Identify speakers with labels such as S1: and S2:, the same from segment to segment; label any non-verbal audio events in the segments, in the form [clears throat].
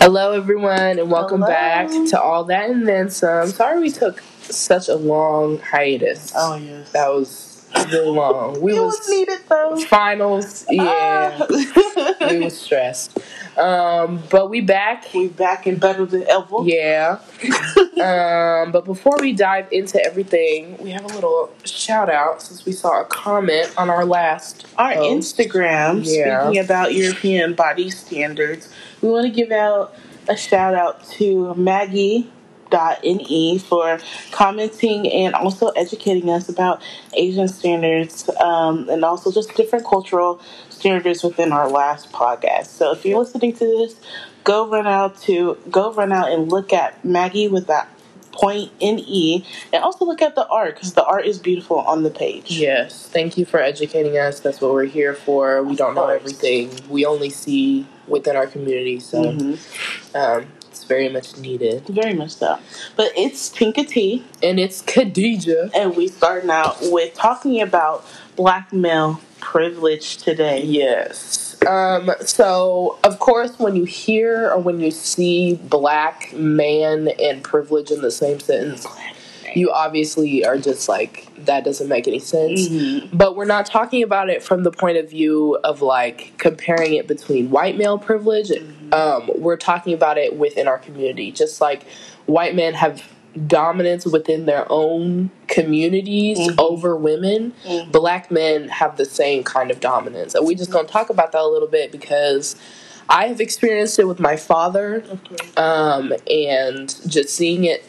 S1: Hello, everyone, and welcome
S2: Hello.
S1: back to All That and Then Some. Sorry we took such a long hiatus.
S2: Oh yes.
S1: That was really long. We
S2: it
S1: was,
S2: was needed though.
S1: finals, yeah.
S2: Ah. [laughs]
S1: we was stressed. Um, but we back,
S2: we back and better than ever.
S1: yeah. [laughs] Um, but before we dive into everything, we have a little shout out since we saw a comment on our last
S2: Our
S1: post.
S2: Instagram,
S1: Yeah.
S2: speaking about European body standards, we want to give out a shout out to Maggie. Dot ne for commenting and also educating us about Asian standards um, and also just different cultural standards within our last podcast. So if you're listening to this, go run out to go run out and look at Maggie with that point ne and also look at the art because the art is beautiful on the page.
S1: Yes, thank you for educating us. That's what we're here for. We don't know everything. We only see within our community, so
S2: Mhm.
S1: um, it's very much needed.
S2: Very much so. But it's Tinka T,
S1: And it's Khadija.
S2: and we starting out with talking about black male privilege today.
S1: Yes. Um, so, of course, when you hear or when you see black man and privilege in the same sentence, you obviously are just like, that doesn't make any sense.
S2: Mhm.
S1: But we're not talking about it from the point of view of like comparing it between white male privilege. Um, we're talking about it within our community. Just like white men have dominance within their own communities
S2: Mhm.
S1: over women,
S2: Mhm.
S1: black men have the same kind of dominance. And we just gonna talk about that a little bit because I have experienced it with my father um, and just seeing it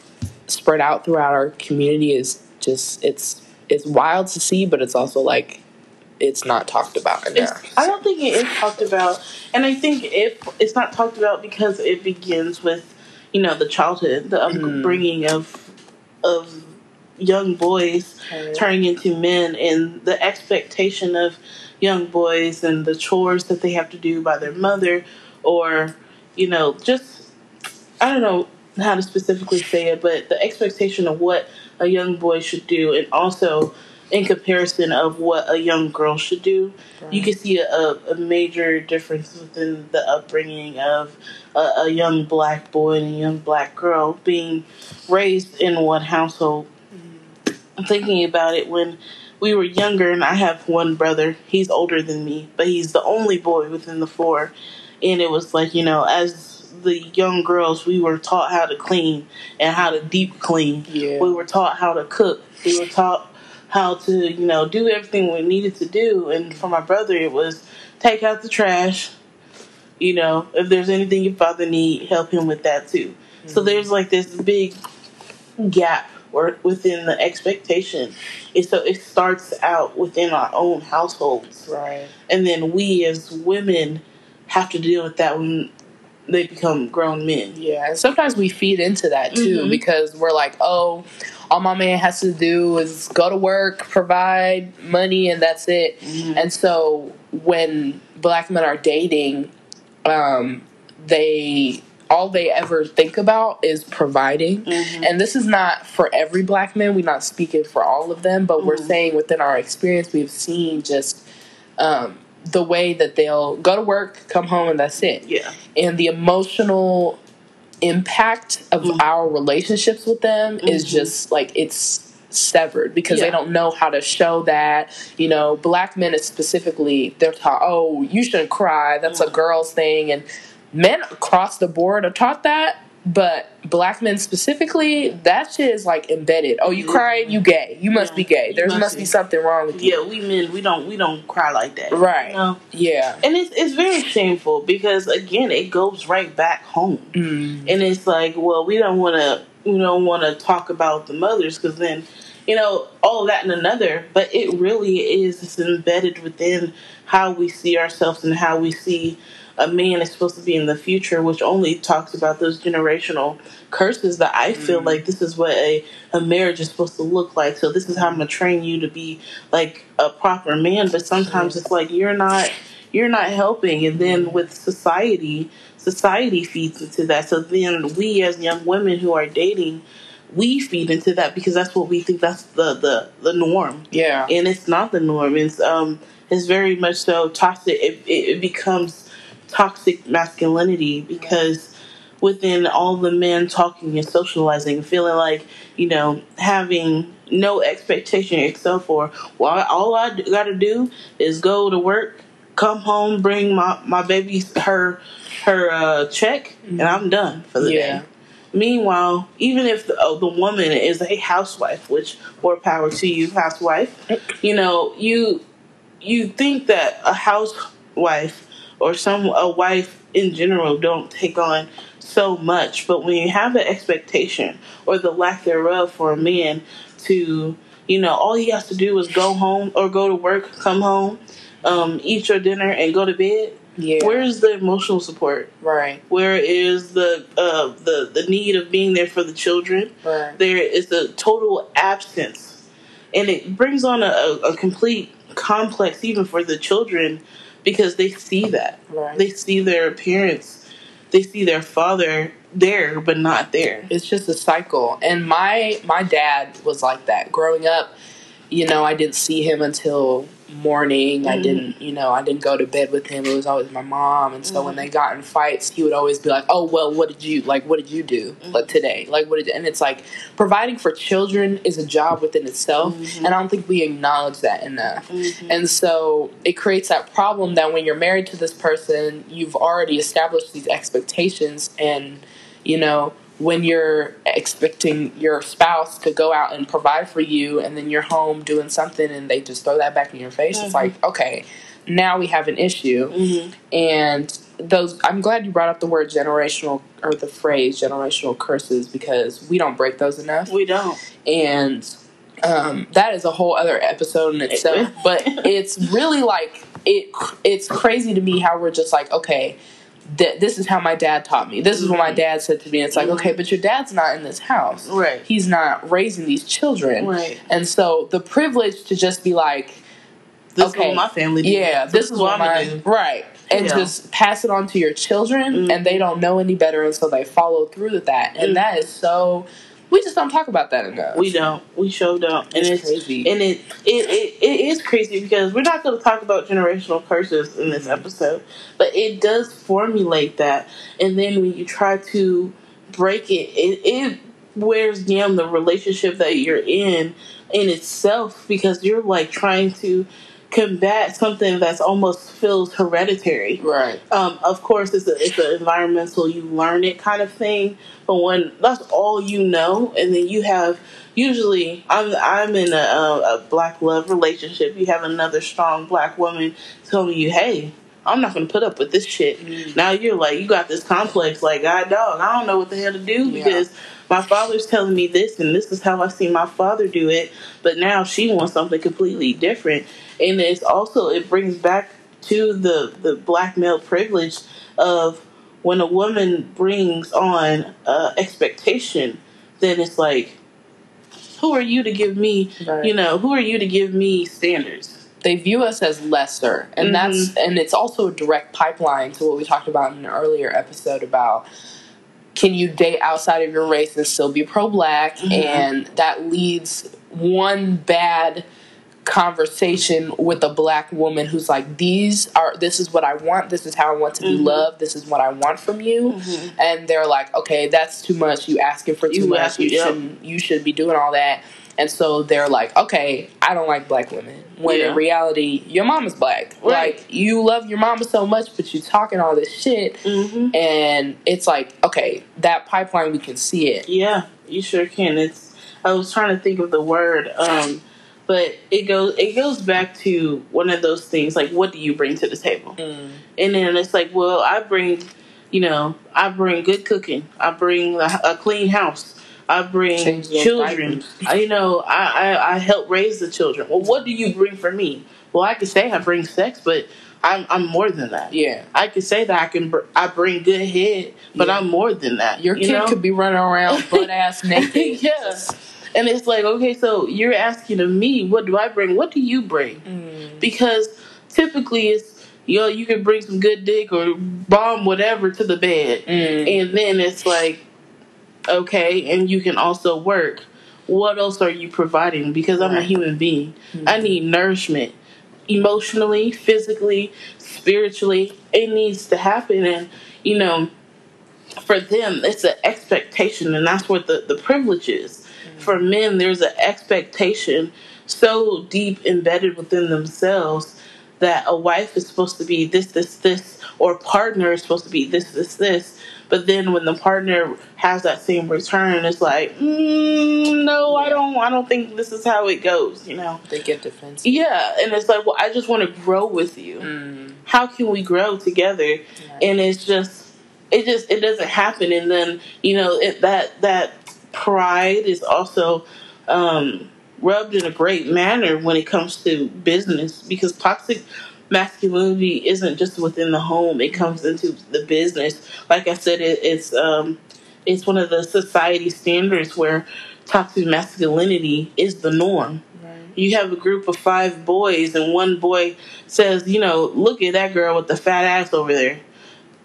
S1: spread out throughout our community is just it's it's wild to see, but it's also like it's not talked about
S2: It's,
S1: enough.
S2: I don't think it is talked about, and I think if it's not talked about because it begins with, you know, the childhood, the upbringing of of young boys turning into men and the expectation of young boys and the chores that they have to do by their mother or you know just i don't know how to specifically say it but the expectation of what a young boy should do and also in comparison of what a young girl should do you can see a, a major difference within the upbringing of a, a young black boy and a young black girl being raised in one household I'm thinking about it when we were younger, and I have one brother. He's older than me, but he's the only boy within the four. And it was like, you know, as the young girls, we were taught how to clean and how to deep clean.
S1: Yeah.
S2: We were taught how to cook. We were taught how to, you know, do everything we needed to do. And for my brother, it was take out the trash. You know, if there's anything your father need, help him with that too. So there's like this big gap or within the expectation. And so it starts out within our own households.
S1: Right.
S2: And then we as women have to deal with that when they become grown men.
S1: Yeah, and sometimes we feed into that too
S2: Mhm.
S1: because we're like, oh, all my man has to do is go to work, provide money, and that's it.
S2: Mhm.
S1: And so when black men are dating, um, they all they ever think about is providing.
S2: Mhm.
S1: And this is not for every black man. We're not speaking for all of them, but we're
S2: Mhm.
S1: saying within our experience, we've seen just um, the way that they'll go to work, come home, and that's it
S2: Yeah.
S1: and the emotional impact of
S2: Mhm.
S1: our relationships with them is
S2: Mhm.
S1: just like it's severed because they don't know how to show that you know black men is specifically they're taught oh you shouldn't cry that's a
S2: Mhm.
S1: girl's thing and men across the board are taught that but black men specifically that shit is like embedded oh you crying you gay you must
S2: Yeah.
S1: be gay there
S2: must
S1: must
S2: be.
S1: something wrong with you
S2: Yeah, we men we don't we don't cry like that.
S1: Right.
S2: You know?
S1: yeah
S2: And it's it's very shameful because again it goes right back home.
S1: Mm.
S2: and it's like well we don't want to we don't want to talk about the mothers because then you know all that and another but it really is it's embedded within how we see ourselves and how we see a man is supposed to be in the future which only talks about those generational curses that i feel
S1: Mhm.
S2: like this is what a, a marriage is supposed to look like. So this is how i'm going to train you to be like a proper man. But sometimes it's like you're not you're not helping. And then with society society feeds into that. So then we as young women who are dating we feed into that because that's what we think that's the the, the norm.
S1: Yeah.
S2: And it's not the norm. It's um it's very much so toxic. It, it, it becomes toxic masculinity because within all the men talking and socializing, feeling like, you know, having no expectation except for, well, all I got to do is go to work, come home, bring my, my baby her, her uh, check, and I'm done for the
S1: Yeah.
S2: day. Meanwhile, even if the, oh, the woman is a housewife, which more power to you, housewife, you know, you you think that a housewife or some a wife in general don't take on so much, but when you have the expectation or the lack thereof for a man to, you know, all he has to do is go home or go to work, come home, um, eat your dinner, and go to bed.
S1: Yeah.
S2: Where's the emotional support?
S1: right.
S2: Where is the uh, the the need of being there for the children?
S1: Right.
S2: There is a total absence, and it brings on a, a complete complex even for the children because they see that
S1: Right.
S2: they see their parents, they see their father there but not there.
S1: it's just a cycle and my my dad was like that growing up you know i didn't see him until morning i
S2: Mhm.
S1: didn't you know i didn't go to bed with him it was always my mom and so when
S2: Mhm.
S1: they got in fights he would always be like oh well what did you like what did you do like today like what did You? and it's like providing for children is a job within itself
S2: Mhm.
S1: and i don't think we acknowledge that enough
S2: Mhm.
S1: and so it creates that problem that when you're married to this person, you've already established these expectations. And, you know, when you're expecting your spouse to go out and provide for you, and then you're home doing something and they just throw that back in your face, it's
S2: Mhm.
S1: like, okay, now we have an issue.
S2: Mhm.
S1: And those, I'm glad you brought up the word generational or the phrase generational curses because we don't break those enough
S2: We don't.
S1: and um, that is a whole other episode in itself. but [laughs] it's really like it. It's crazy to me how we're just like, okay, th- this is how my dad taught me. This is what my dad said to me. It's like,
S2: Mhm.
S1: okay, but your dad's not in this house.
S2: Right.
S1: He's not raising these children.
S2: Right.
S1: And so the privilege to just be like,
S2: This
S1: Okay.
S2: is what my family did.
S1: yeah,
S2: So
S1: this is what
S2: I'm
S1: my
S2: do.
S1: right, and
S2: Yeah.
S1: just pass it on to your children,
S2: Mhm.
S1: and they don't know any better, and so they follow through with that, and
S2: Mhm.
S1: that is so. We just don't talk about that enough.
S2: We don't. We show don't. And
S1: It's
S2: it's,
S1: crazy.
S2: And it, it, it, it is crazy because we're not going to talk about generational curses in this mm-hmm. episode, but it does formulate that. And then when you try to break it, it, it wears down the relationship that you're in in itself because you're like trying to combat something that's almost feels hereditary.
S1: right.
S2: Um, of course, it's a, it's an environmental, you learn it kind of thing. But when that's all you know, and then you have usually, I'm I'm in a, a, a black love relationship. You have another strong black woman telling you, "Hey, I'm not going to put up with this shit."
S1: Mm.
S2: Now you're like, you got this complex, like, God, dog, I don't know what the hell to do
S1: Yeah.
S2: because my father's telling me this, and this is how I see my father do it. But now she wants something completely different, and it's also it brings back to the the black male privilege of when a woman brings on uh, expectation, then it's like, who are you to give me?
S1: Right.
S2: You know, who are you to give me standards?
S1: they view us as lesser and
S2: Mhm.
S1: that's and it's also a direct pipeline to what we talked about in an earlier episode about can you date outside of your race and still be pro-black
S2: Mhm.
S1: and that leads one bad conversation with a black woman who's like these are this is what i want this is how i want to be
S2: Mhm.
S1: loved this is what i want from you
S2: Mhm.
S1: and they're like, okay, that's too much. You asking for too
S2: You
S1: much.
S2: ask-
S1: You
S2: yep.
S1: shouldn't. You should be doing all that. And so they're like, okay, I don't like black women. When
S2: Yeah.
S1: in reality, your mama's black.
S2: Right.
S1: Like you love your mama so much, but you're talking all this shit,
S2: Mm-hmm.
S1: and it's like, okay, that pipeline we can see it.
S2: Yeah, you sure can. It's. I was trying to think of the word, um, but it goes. It goes back to one of those things. Like, what do you bring to the table? And then it's like, well, I bring, you know, I bring good cooking. I bring a, a clean house. I bring children. I, you know, I, I I help raise the children. Well, what do you bring for me? Well, I could say I bring sex, but I'm I'm more than that.
S1: Yeah,
S2: I could say that I can br- I bring good head, but
S1: Yeah.
S2: I'm more than that.
S1: your
S2: you
S1: kid
S2: know?
S1: could be running around [laughs] butt ass naked. [laughs]
S2: Yeah. And it's like, okay, so you're asking of me, what do I bring? What do you bring?
S1: Mm.
S2: Because typically it's, you know, you can bring some good dick or bomb whatever to the bed.
S1: Mm.
S2: And then it's like, okay, and you can also work. What else are you providing? Because I'm a human being. I need nourishment. Emotionally, physically, spiritually. It needs to happen. And, you know, for them, it's an expectation, and that's what the, the privilege is. Mm-hmm. For men, there's an expectation so deep embedded within themselves that a wife is supposed to be this, this, this, or partner is supposed to be this, this, this. But then when the partner has that same return, it's like, mm, no. I don't, I don't think this is how it goes. You know,
S1: they get defensive.
S2: Yeah, and it's like, well, I just want to grow with you. Mm. How can we grow together? And it's just, it just, it doesn't happen. And then you know, it, that that pride is also. Um, rubbed in a great manner when it comes to business because toxic masculinity isn't just within the home; it comes into the business. Like I said, it, it's um, it's one of the society standards where toxic masculinity is the norm. You have a group of five boys, and one boy says, "You know, look at that girl with the fat ass over there."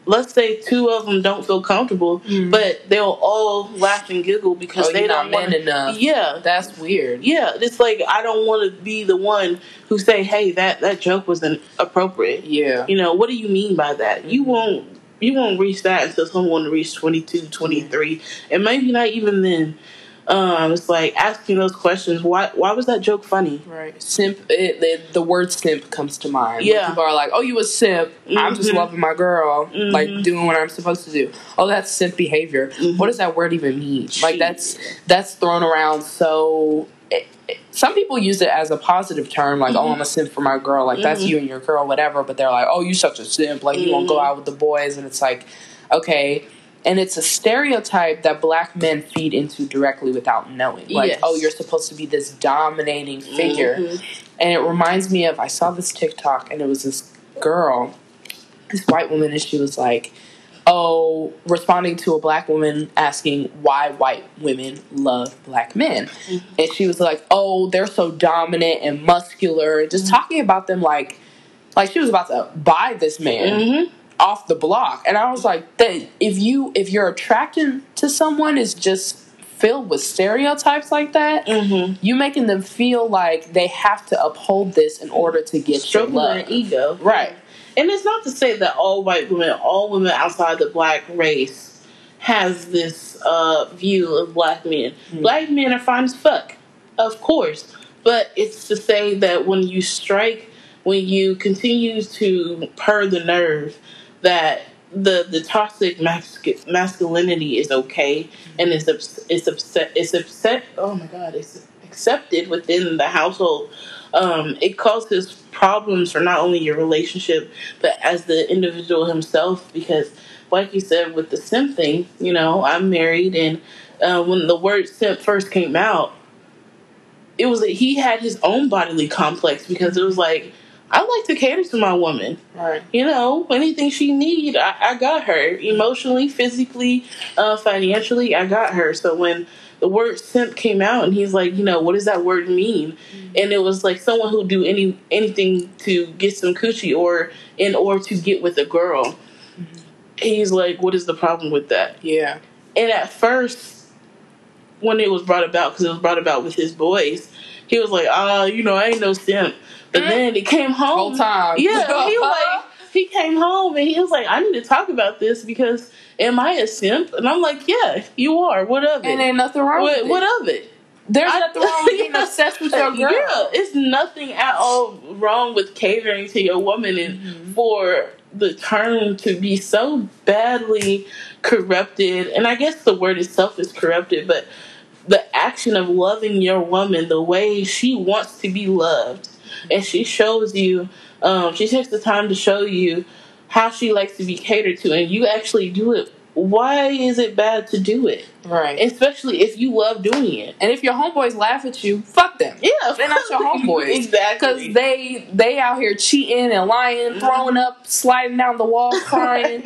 S2: Let's say two of them don't feel comfortable, mm. but they'll all laugh and giggle because oh, they don't want enough. Yeah,
S1: that's weird.
S2: Yeah, it's like I don't want to be the one who say, "Hey, that that joke was inappropriate."
S1: Yeah,
S2: you know what do you mean by that? Mm-hmm. You won't you won't reach that until someone reaches 22, 23, and maybe not even then. Um, it's like asking those questions. Why? Why was that joke funny?
S1: Right. Simp. It, it, the word simp comes to mind. Yeah. When people are like, "Oh, you a simp? Mm-hmm. I'm just mm-hmm. loving my girl, mm-hmm. like doing what I'm supposed to do." Oh, that's simp behavior. Mm-hmm. What does that word even mean? Jeez. Like that's that's thrown around so. It, some people use it as a positive term, like, "Oh, I'm a simp for my girl." Like that's mm-hmm. you and your girl, whatever. But they're like, "Oh, you such a simp. Like you won't go mm-hmm. out with the boys," and it's like, okay and it's a stereotype that black men feed into directly without knowing. Like, yes. oh, you're supposed to be this dominating figure. Mm-hmm. And it reminds me of I saw this TikTok and it was this girl, this white woman, and she was like, oh, responding to a black woman asking why white women love black men. Mm-hmm. And she was like, oh, they're so dominant and muscular, just mm-hmm. talking about them like, like she was about to buy this man. Mm-hmm off the block. And I was like, that if you if you're attracted to someone is just filled with stereotypes like that, mm-hmm. you making them feel like they have to uphold this in order to get Stroking your love.
S2: ego,
S1: right?
S2: And it's not to say that all white women, all women outside the black race, has this uh, view of black men. Mm-hmm. Black men are fine as fuck, of course, but it's to say that when you strike, when you continue to purr the nerve that the the toxic masculinity is okay and it's it's upset it's upset oh my god it's accepted within the household. Um, it causes problems for not only your relationship but as the individual himself because like you said with the simp thing you know i'm married and uh, when the word simp first came out it was that he had his own bodily complex because it was like I like to cater to my woman.
S1: Right.
S2: You know, anything she need, I, I got her. Emotionally, physically, uh, financially, I got her. So when the word simp came out and he's like, you know, what does that word mean? Mm-hmm. And it was like someone who do any anything to get some coochie or in order to get with a girl. Mm-hmm. He's like, what is the problem with that?
S1: Yeah.
S2: And at first, when it was brought about, because it was brought about with his boys, he was like, ah, uh, you know, I ain't no simp. But mm. then he came home.
S1: Whole time.
S2: Yeah, [laughs] he like he came home and he was like, I need to talk about this because am I a simp? And I'm like, yeah, you are. What of it?
S1: And ain't nothing wrong what, with
S2: what it. of it?
S1: There's I, nothing wrong with being [laughs] obsessed with your girl. Yeah,
S2: it's nothing at all wrong with catering to your woman and mm-hmm. for the term to be so badly corrupted. And I guess the word itself is corrupted, but the action of loving your woman the way she wants to be loved. And she shows you um, she takes the time to show you how she likes to be catered to and you actually do it. Why is it bad to do it?
S1: Right.
S2: Especially if you love doing it.
S1: And if your homeboys laugh at you fuck them.
S2: Yeah.
S1: They're not your [laughs] homeboys.
S2: Exactly.
S1: Because they they out here cheating and lying mm-hmm. throwing up sliding down the wall [laughs] crying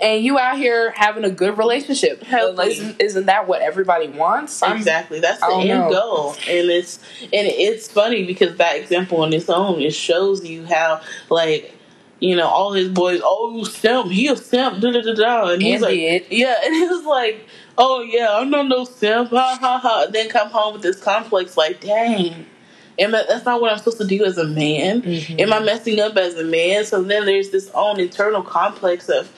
S1: and you out here having a good relationship. Isn't, isn't that what everybody wants?
S2: Exactly. That's the end know. goal. And it's and it's funny because that example on its own it shows you how like you know all his boys oh simp he a simp da da da da and he's like yeah [laughs] and he was like oh yeah I'm not no simp ha ha ha then come home with this complex like dang. Am I, that's not what I'm supposed to do as a man. Mm-hmm. Am I messing up as a man? So then there's this own internal complex of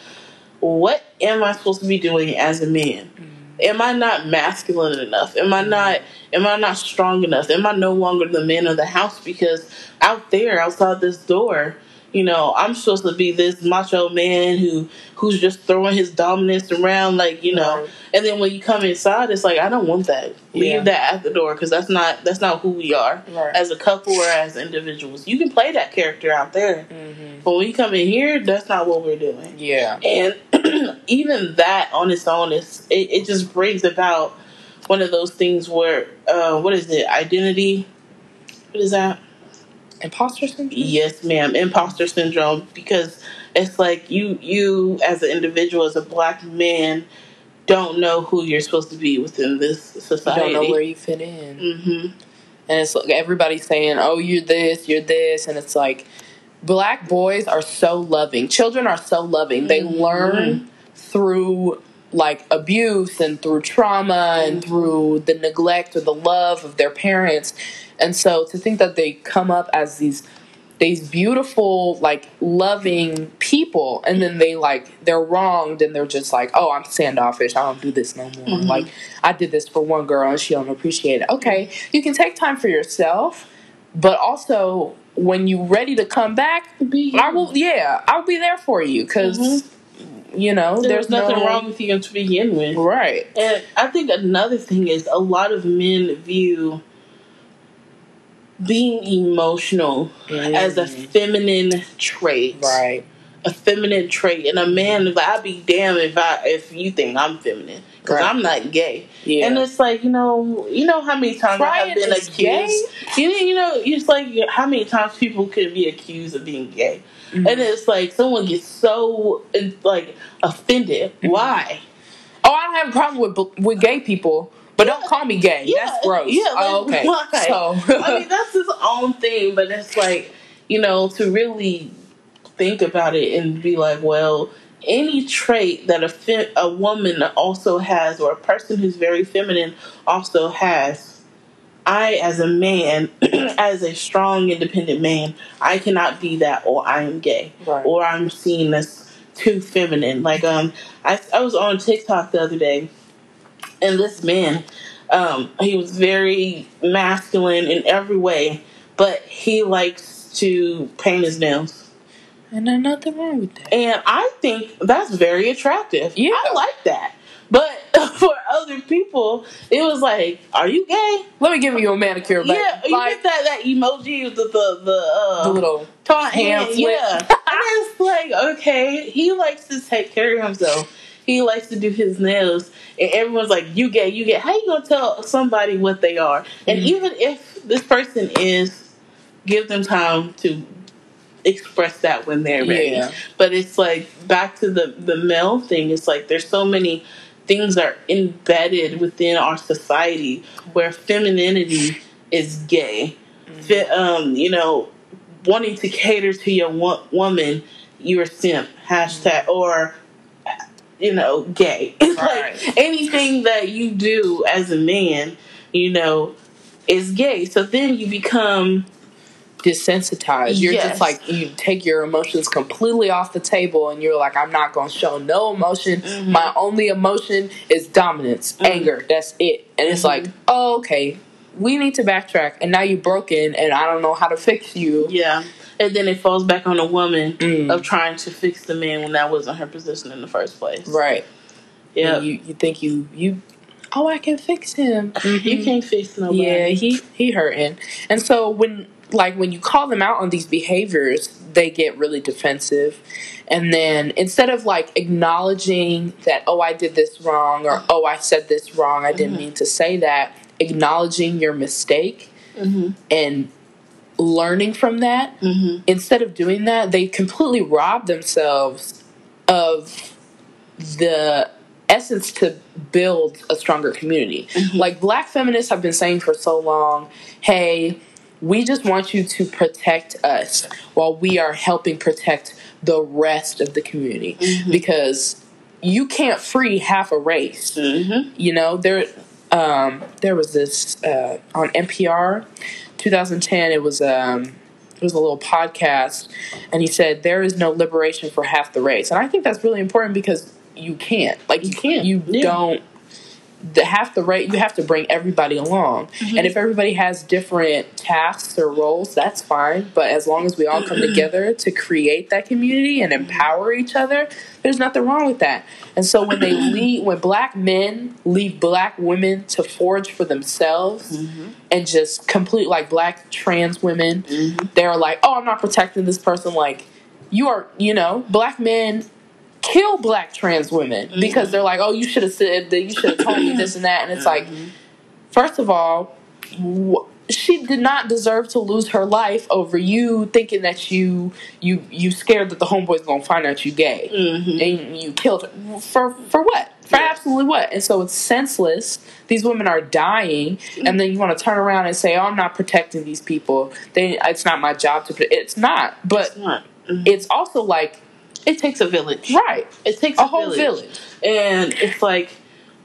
S2: what am I supposed to be doing as a man? Mm. Am I not masculine enough? Am I mm. not am I not strong enough? Am I no longer the man of the house? Because out there, outside this door, you know, I'm supposed to be this macho man who who's just throwing his dominance around, like you know.
S1: Right.
S2: And then when you come inside, it's like I don't want that. Leave
S1: Yeah.
S2: that at the door because that's not that's not who we are
S1: Right.
S2: as a couple or as individuals. You can play that character out there,
S1: Mm-hmm.
S2: but when you come in here, that's not what we're doing.
S1: Yeah.
S2: And [clears throat] even that on its own is it, it just brings about one of those things where uh, what is it identity? What is that?
S1: Imposter syndrome.
S2: Yes, ma'am. Imposter syndrome because it's like you you as an individual as a black man don't know who you're supposed to be within this
S1: You
S2: society.
S1: don't know where you fit in.
S2: hmm
S1: and it's like everybody's saying, "Oh, you're this, you're this," and it's like black boys are so loving. Children are so loving. They
S2: Mhm.
S1: learn through like abuse and through trauma and
S2: Mhm.
S1: through the neglect or the love of their parents. And so to think that they come up as these these beautiful like loving people and then they like they're wronged and they're just like oh i'm standoffish i don't do this no more
S2: Mhm.
S1: like i did this for one girl and she don't appreciate it okay you can take time for yourself but also when you're ready to come back
S2: Be
S1: i will yeah i'll be there for you because
S2: Mhm.
S1: You know
S2: There's,
S1: there's,
S2: nothing
S1: no,
S2: wrong with you to begin with.
S1: right
S2: And I think another thing is a lot of men view being emotional mm. as a feminine trait.
S1: right
S2: A feminine trait. And a man, if I'd be damned if I if you think I'm feminine. Because
S1: Right.
S2: I'm not gay.
S1: yeah
S2: And it's like, you know, you know how many times I have been accused. You know, you know, it's like how many times people could be accused of being gay.
S1: Mhm.
S2: And it's like someone gets so like offended.
S1: Mm-hmm.
S2: Why?
S1: oh i don't have a problem with with gay people but don't call me gay
S2: Yeah,
S1: that's gross
S2: yeah,
S1: oh,
S2: like,
S1: okay [laughs]
S2: why?
S1: so
S2: I mean, that's his own thing, but it's like, you know, to really think about it and be like, well, any trait that a, fe- a woman also has, or a person who's very feminine also has, I, as a man, [clears throat] as a strong, independent man, I cannot be that, or I am gay,
S1: Right.
S2: or I'm seen as too feminine. Like, um, I, I was on TikTok the other day, and this man, um, he was very masculine in every way, but he likes to paint his nails.
S1: And there's nothing wrong with that
S2: And I think that's very attractive.
S1: Yeah.
S2: I like that. But [laughs] for other people, it was like, "Are you gay?"
S1: let me give you a manicure baby.
S2: Yeah, you
S1: like
S2: get that that emoji with the the, the uh,
S1: the little
S2: taunt
S1: hand
S2: yeah. [laughs] and it's like, okay, he likes to take care of himself. He likes to do his nails, and everyone's like, "You gay? You gay? How you gonna tell somebody what they are?" And
S1: Mhm.
S2: even if this person is, give them time to express that when they're ready.
S1: Yeah.
S2: But it's like back to the the male thing. It's like there's so many things are embedded within our society where femininity is gay. Fe- um, you know, wanting to cater to your wo- woman, you're a simp. Hashtag or you know, gay. [laughs] It's
S1: Right.
S2: like anything that you do as a man, you know, is gay. So then you become
S1: desensitized. You're
S2: Yes.
S1: just like you take your emotions completely off the table, and you're like, I'm not going to show no emotion.
S2: Mhm.
S1: My only emotion is dominance,
S2: Mhm.
S1: anger. That's it. And it's
S2: Mhm.
S1: like, oh, okay, we need to backtrack. And now you're broken, and I don't know how to fix you.
S2: yeah. And then it falls back on the woman
S1: Mm.
S2: of trying to fix the man when that wasn't her position in the first place.
S1: Right.
S2: Yeah.
S1: You you think you you oh I can fix him.
S2: You can't fix nobody.
S1: Yeah, he he hurting. And so when like when you call them out on these behaviors, they get really defensive. And then instead of like acknowledging that oh I did this wrong or oh I said this wrong, I didn't
S2: Mhm.
S1: mean to say that, acknowledging your mistake
S2: hmm
S1: and learning from that,
S2: hmm
S1: instead of doing that, they completely rob themselves of the essence to build a stronger community.
S2: Mhm.
S1: Like black feminists have been saying for so long, hey, we just want you to protect us while we are helping protect the rest of the community
S2: Mhm.
S1: because you can't free half a race.
S2: hmm
S1: You know, there um, there was this uh, on NPR 2010 it was um, was a little podcast, and he said there is no liberation for half the race, and I think that's really important because you can't, like, you can't, you
S2: Yeah.
S1: don't. The half the rate, you have to bring everybody along,
S2: Mm-hmm.
S1: and if everybody has different tasks or roles, that's fine. But as long as we all come together to create that community and empower each other, there's nothing wrong with that. And so when they [clears throat] lead, when black men leave black women to forge for themselves
S2: Mm-hmm.
S1: and just complete like black trans women, they're like, oh, I'm not protecting this person. Like, you are, you know, black men kill black trans women
S2: Mm-hmm.
S1: because they're like, oh, you should have said that, you should have told me this and that. And it's like,
S2: Mm-hmm.
S1: first of all, wh- she did not deserve to lose her life over you thinking that you you you scared that the homeboy's gonna find out you gay
S2: Mhm.
S1: and you killed her for for what for
S2: Yeah.
S1: absolutely what and so it's senseless these women are dying and then you want to turn around and say oh i'm not protecting these people they it's not my job to it's not but
S2: It's not. Mhm.
S1: it's also like
S2: It takes a village.
S1: right
S2: It takes
S1: a whole village
S2: And it's like,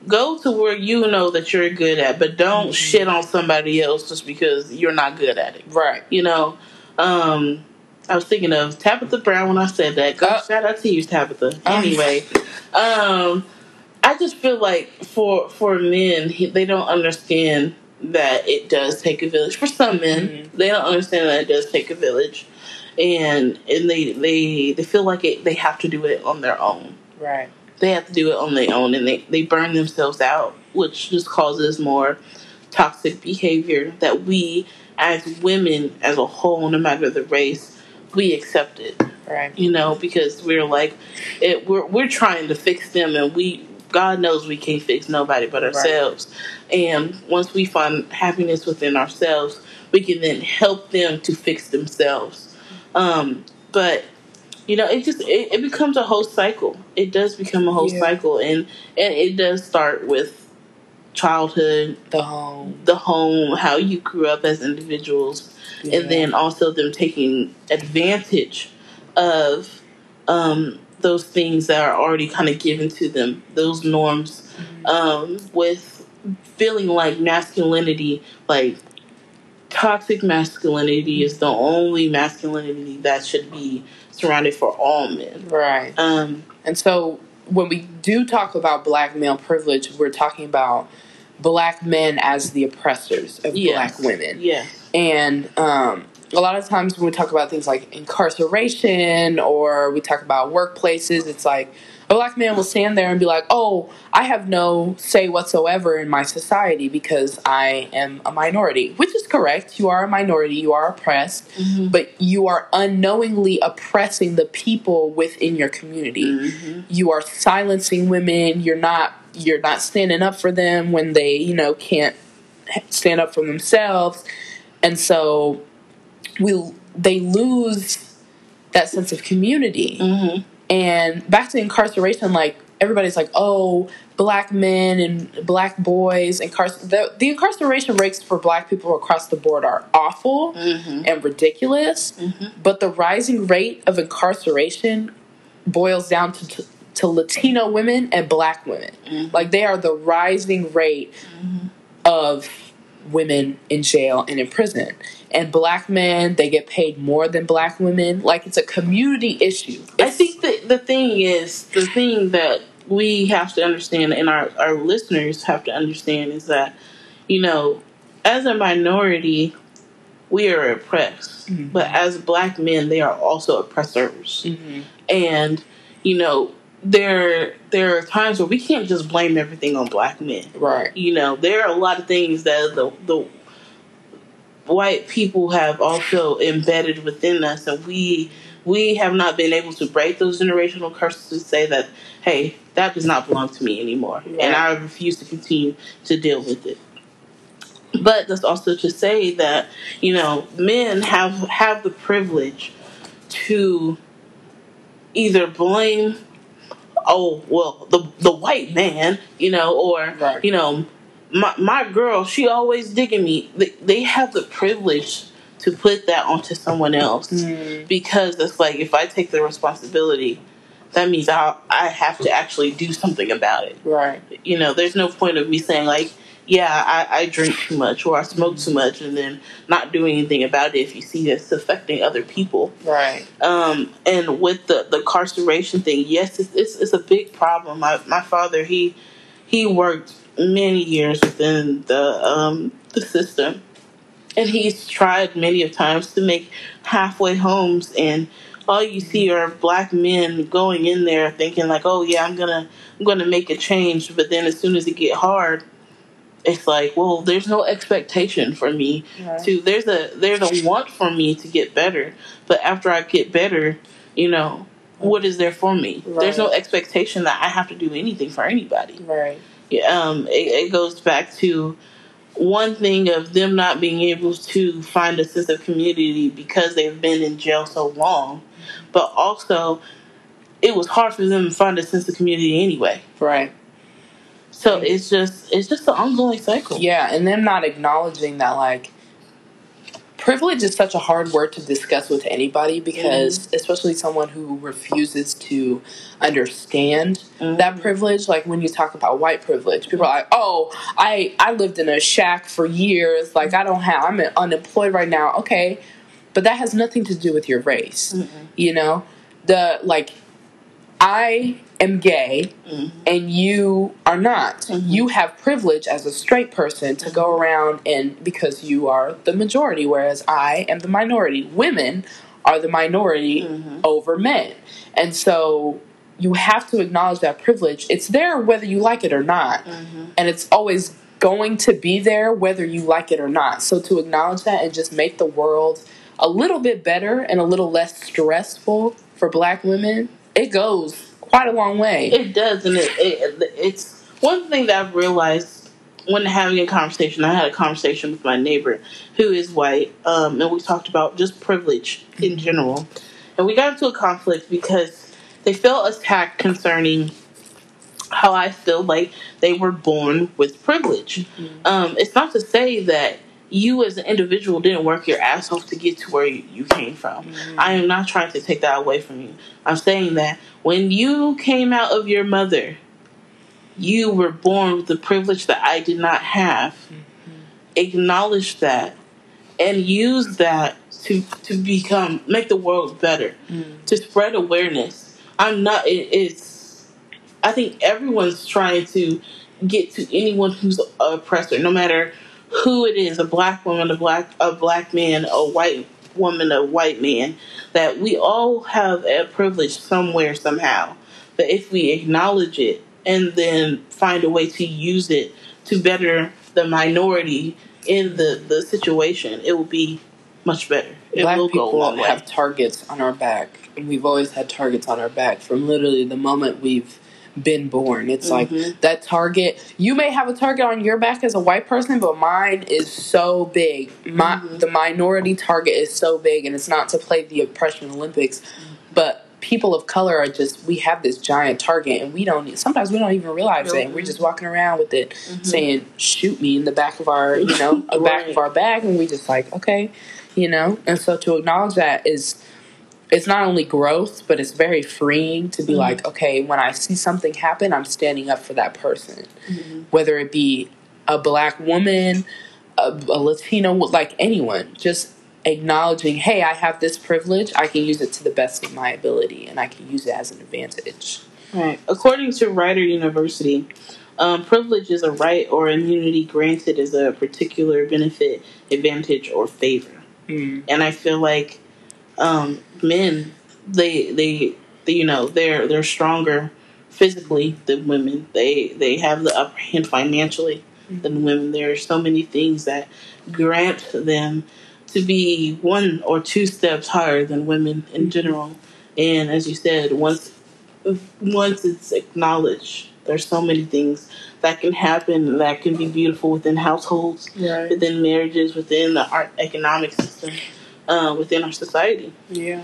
S2: go to where you know that you're good at, but don't shit on somebody else just because you're not good at it.
S1: right
S2: You know, um, I was thinking of Tabitha Brown when I said that. Go,
S1: Uh,
S2: shout out to you, Tabitha.
S1: Uh.
S2: Anyway, um, I just feel like for for men, they don't understand that it does take a village. For some men,
S1: Mhm.
S2: they don't understand that it does take a village, and and they they they feel like it, they have to do it on their own
S1: right
S2: they have to do it on their own and they, they burn themselves out, which just causes more toxic behavior that we as women as a whole, no matter the race, we accept it.
S1: right
S2: You know, because we're like it we're we're trying to fix them and we God knows we can't fix nobody but ourselves. Right. And once we find happiness within ourselves, we can then help them to fix themselves. Um, but you know, it just it, it becomes a whole cycle. It does become a whole
S1: Yeah.
S2: cycle, and and it does start with childhood,
S1: the home
S2: the home, how you grew up as individuals,
S1: Yeah.
S2: and then also them taking advantage of um, those things that are already kind of given to them, those norms, um, with feeling like masculinity, like toxic masculinity, is the only masculinity that should be surrounded for all men.
S1: right
S2: Um,
S1: And so when we do talk about black male privilege, we're talking about black men as the oppressors of
S2: Yes.
S1: black women.
S2: yeah,
S1: And um, a lot of times when we talk about things like incarceration or we talk about workplaces, it's like a black man will stand there and be like, oh, I have no say whatsoever in my society because I am a minority, which is correct. You are a minority, you are oppressed, but you are unknowingly oppressing the people within your community. You are silencing women. You're not you're not standing up for them when they you know can't stand up for themselves. And so we they lose that sense of community.
S2: Hmm
S1: and back to incarceration like everybody's like oh black men and black boys incarcer- the, the incarceration rates for black people across the board are awful
S2: hmm
S1: and ridiculous
S2: Mhm.
S1: but the rising rate of incarceration boils down to, to, to Latino women and black women.
S2: Mhm.
S1: Like they are the rising rate of women in jail and in prison. And black men, they get paid more than black women. Like it's a community issue.
S2: I think that the thing is the thing that we have to understand and our, our listeners have to understand is that, you know, as a minority, we are oppressed.
S1: Mhm.
S2: But as black men, they are also oppressors.
S1: Mhm.
S2: And, you know, there there are times where we can't just blame everything on black men.
S1: right.
S2: You know, there are a lot of things that the the white people have also embedded within us, and we we have not been able to break those generational curses to say that, hey, that does not belong to me anymore,
S1: Right.
S2: and I refuse to continue to deal with it. But that's also to say that you know men have have the privilege to either blame oh well the the white man you know or
S1: Right.
S2: you know my my girl she always digging me they, they have the privilege to put that onto someone else
S1: Mm.
S2: because it's like if I take the responsibility that means I I have to actually do something about it
S1: Right.
S2: you know there's no point of me saying like yeah, I, I drink too much or I smoke too much, and then not doing anything about it if you see it's affecting other people.
S1: Right.
S2: Um, and with the the incarceration thing, yes, it's, it's, it's a big problem. My my father he he worked many years within the um, the system, and he's tried many of times to make halfway homes and all you see are black men going in there thinking like oh yeah i'm gonna i'm gonna make a change but then as soon as it get hard it's like well there's no expectation for me right. to there's a there's a want for me to get better but after i get better you know what is there for me right. there's no expectation that i have to do anything for anybody
S1: right yeah,
S2: um it, it goes back to one thing of them not being able to find a sense of community because they've been in jail so long, but also it was hard for them to find a sense of community anyway.
S1: Right.
S2: So it's just it's just an ongoing cycle.
S1: Yeah, and them not acknowledging that like privilege is such a hard word to discuss with anybody because mm-hmm. especially someone who refuses to understand mm-hmm. that privilege like when you talk about white privilege people are like oh i i lived in a shack for years like i don't have i'm unemployed right now okay but that has nothing to do with your race mm-hmm. you know the like I am gay mm-hmm. and you are not. Mm-hmm. You have privilege as a straight person to go around and because you are the majority, whereas I am the minority. Women are the minority mm-hmm. over men. And so you have to acknowledge that privilege. It's there whether you like it or not. Mm-hmm. And it's always going to be there whether you like it or not. So to acknowledge that and just make the world a little bit better and a little less stressful for black women it goes quite a long way.
S2: It does, and it, it it's one thing that I've realized when having a conversation. I had a conversation with my neighbor who is white, um, and we talked about just privilege in general, and we got into a conflict because they felt attacked concerning how I feel like they were born with privilege. Mm-hmm. Um, it's not to say that you as an individual didn't work your ass off to get to where you, came from. Mm-hmm. I am not trying to take that away from you. I'm saying that when you came out of your mother, you were born with the privilege that I did not have. Mm-hmm. Acknowledge that and use that to to become make the world better, mm-hmm. to spread awareness. I'm not. It, it's. I think everyone's trying to get to anyone who's an oppressor, no matter who it is a black woman, a black a black man, a white woman, a white man that we all have a privilege somewhere somehow. But if we acknowledge it and then find a way to use it to better the minority in the, the situation, it will be much better. It
S1: Black people have targets on our back, and we've always had targets on our back from literally the moment we've been born. It's mm-hmm. like that target. You may have a target on your back as a white person, but mine is so big. My mm-hmm. the minority target is so big, and it's not to play the oppression Olympics, but people of color are just we have this giant target and we don't sometimes we don't even realize it we're just walking around with it mm-hmm. saying shoot me in the back of our you know a right. back of our bag and we just like okay you know and so to acknowledge that is it's not only growth, but it's very freeing to be mm-hmm. like, okay, when I see something happen, I'm standing up for that person, mm-hmm. whether it be a black woman, a, a Latino, like anyone, just acknowledging, hey, I have this privilege, I can use it to the best of my ability, and I can use it as an advantage.
S2: Right. According to Rider University, um, privilege is a right or immunity granted as a particular benefit, advantage, or favor. Mm. And I feel like um, men they, they they you know they're they're stronger physically than women. They they have the upper hand financially than women. There are so many things that grant them to be one or two steps higher than women in mm-hmm. general. And as you said, once once it's acknowledged, there's so many things that can happen that can be beautiful within households, right. within marriages, within the art economic system uh, within our society.
S1: Yeah.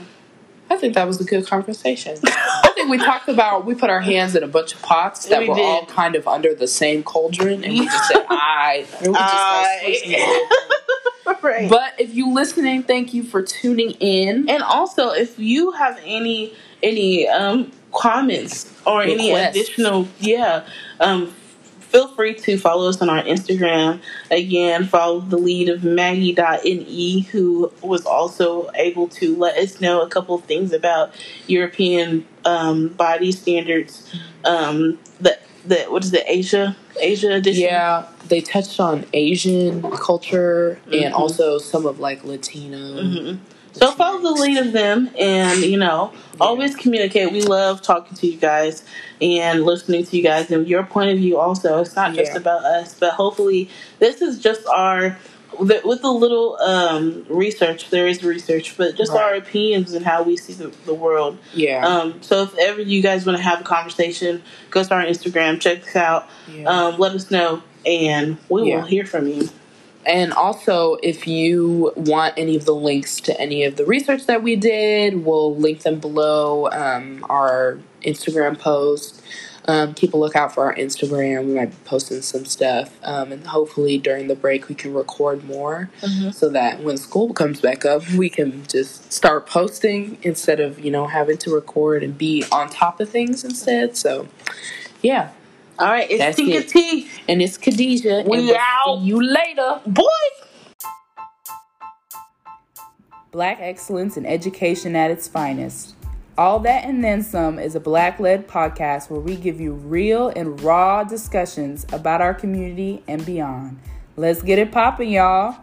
S1: I think that was a good conversation. I think we talked about we put our hands in a bunch of pots that we were did. all kind of under the same cauldron, and we just said [laughs] "I." And we just I. [laughs] right. But if you listening, thank you for tuning in.
S2: And also, if you have any any um, comments or Request. any additional, yeah, um, feel free to follow us on our Instagram. Again, follow the lead of Maggie.ne, who was also able to let us know a couple of things about European um, body standards. Um, the, the, what is the Asia Asia edition?
S1: Yeah, they touched on Asian culture mm-hmm. and also some of like Latino.
S2: Mm-hmm. So follow the lead of them and, you know, always communicate. We love talking to you guys and listening to you guys and your point of view also. It's not just yeah. about us, but hopefully this is just our with a little um, research, there is research, but just right. our opinions and how we see the, the world.
S1: Yeah.
S2: Um, so if ever you guys want to have a conversation, go to our Instagram, check us out, yeah. um, let us know, and we yeah. will hear from you.
S1: And also, if you want any of the links to any of the research that we did, we'll link them below um, our Instagram post. Um, keep a lookout for our Instagram. We might be posting some stuff. Um, and hopefully, during the break, we can record more mm-hmm. so that when school comes back up, we can just start posting instead of, you know, having to record and be on top of things instead. So, yeah.
S2: All right, it's That's Tika it. T.
S1: And it's Khadijah.
S2: We
S1: we'll
S2: out.
S1: See you later.
S2: Boy.
S3: Black excellence in education at its finest. All That and Then Some is a black led podcast where we give you real and raw discussions about our community and beyond. Let's get it popping, y'all.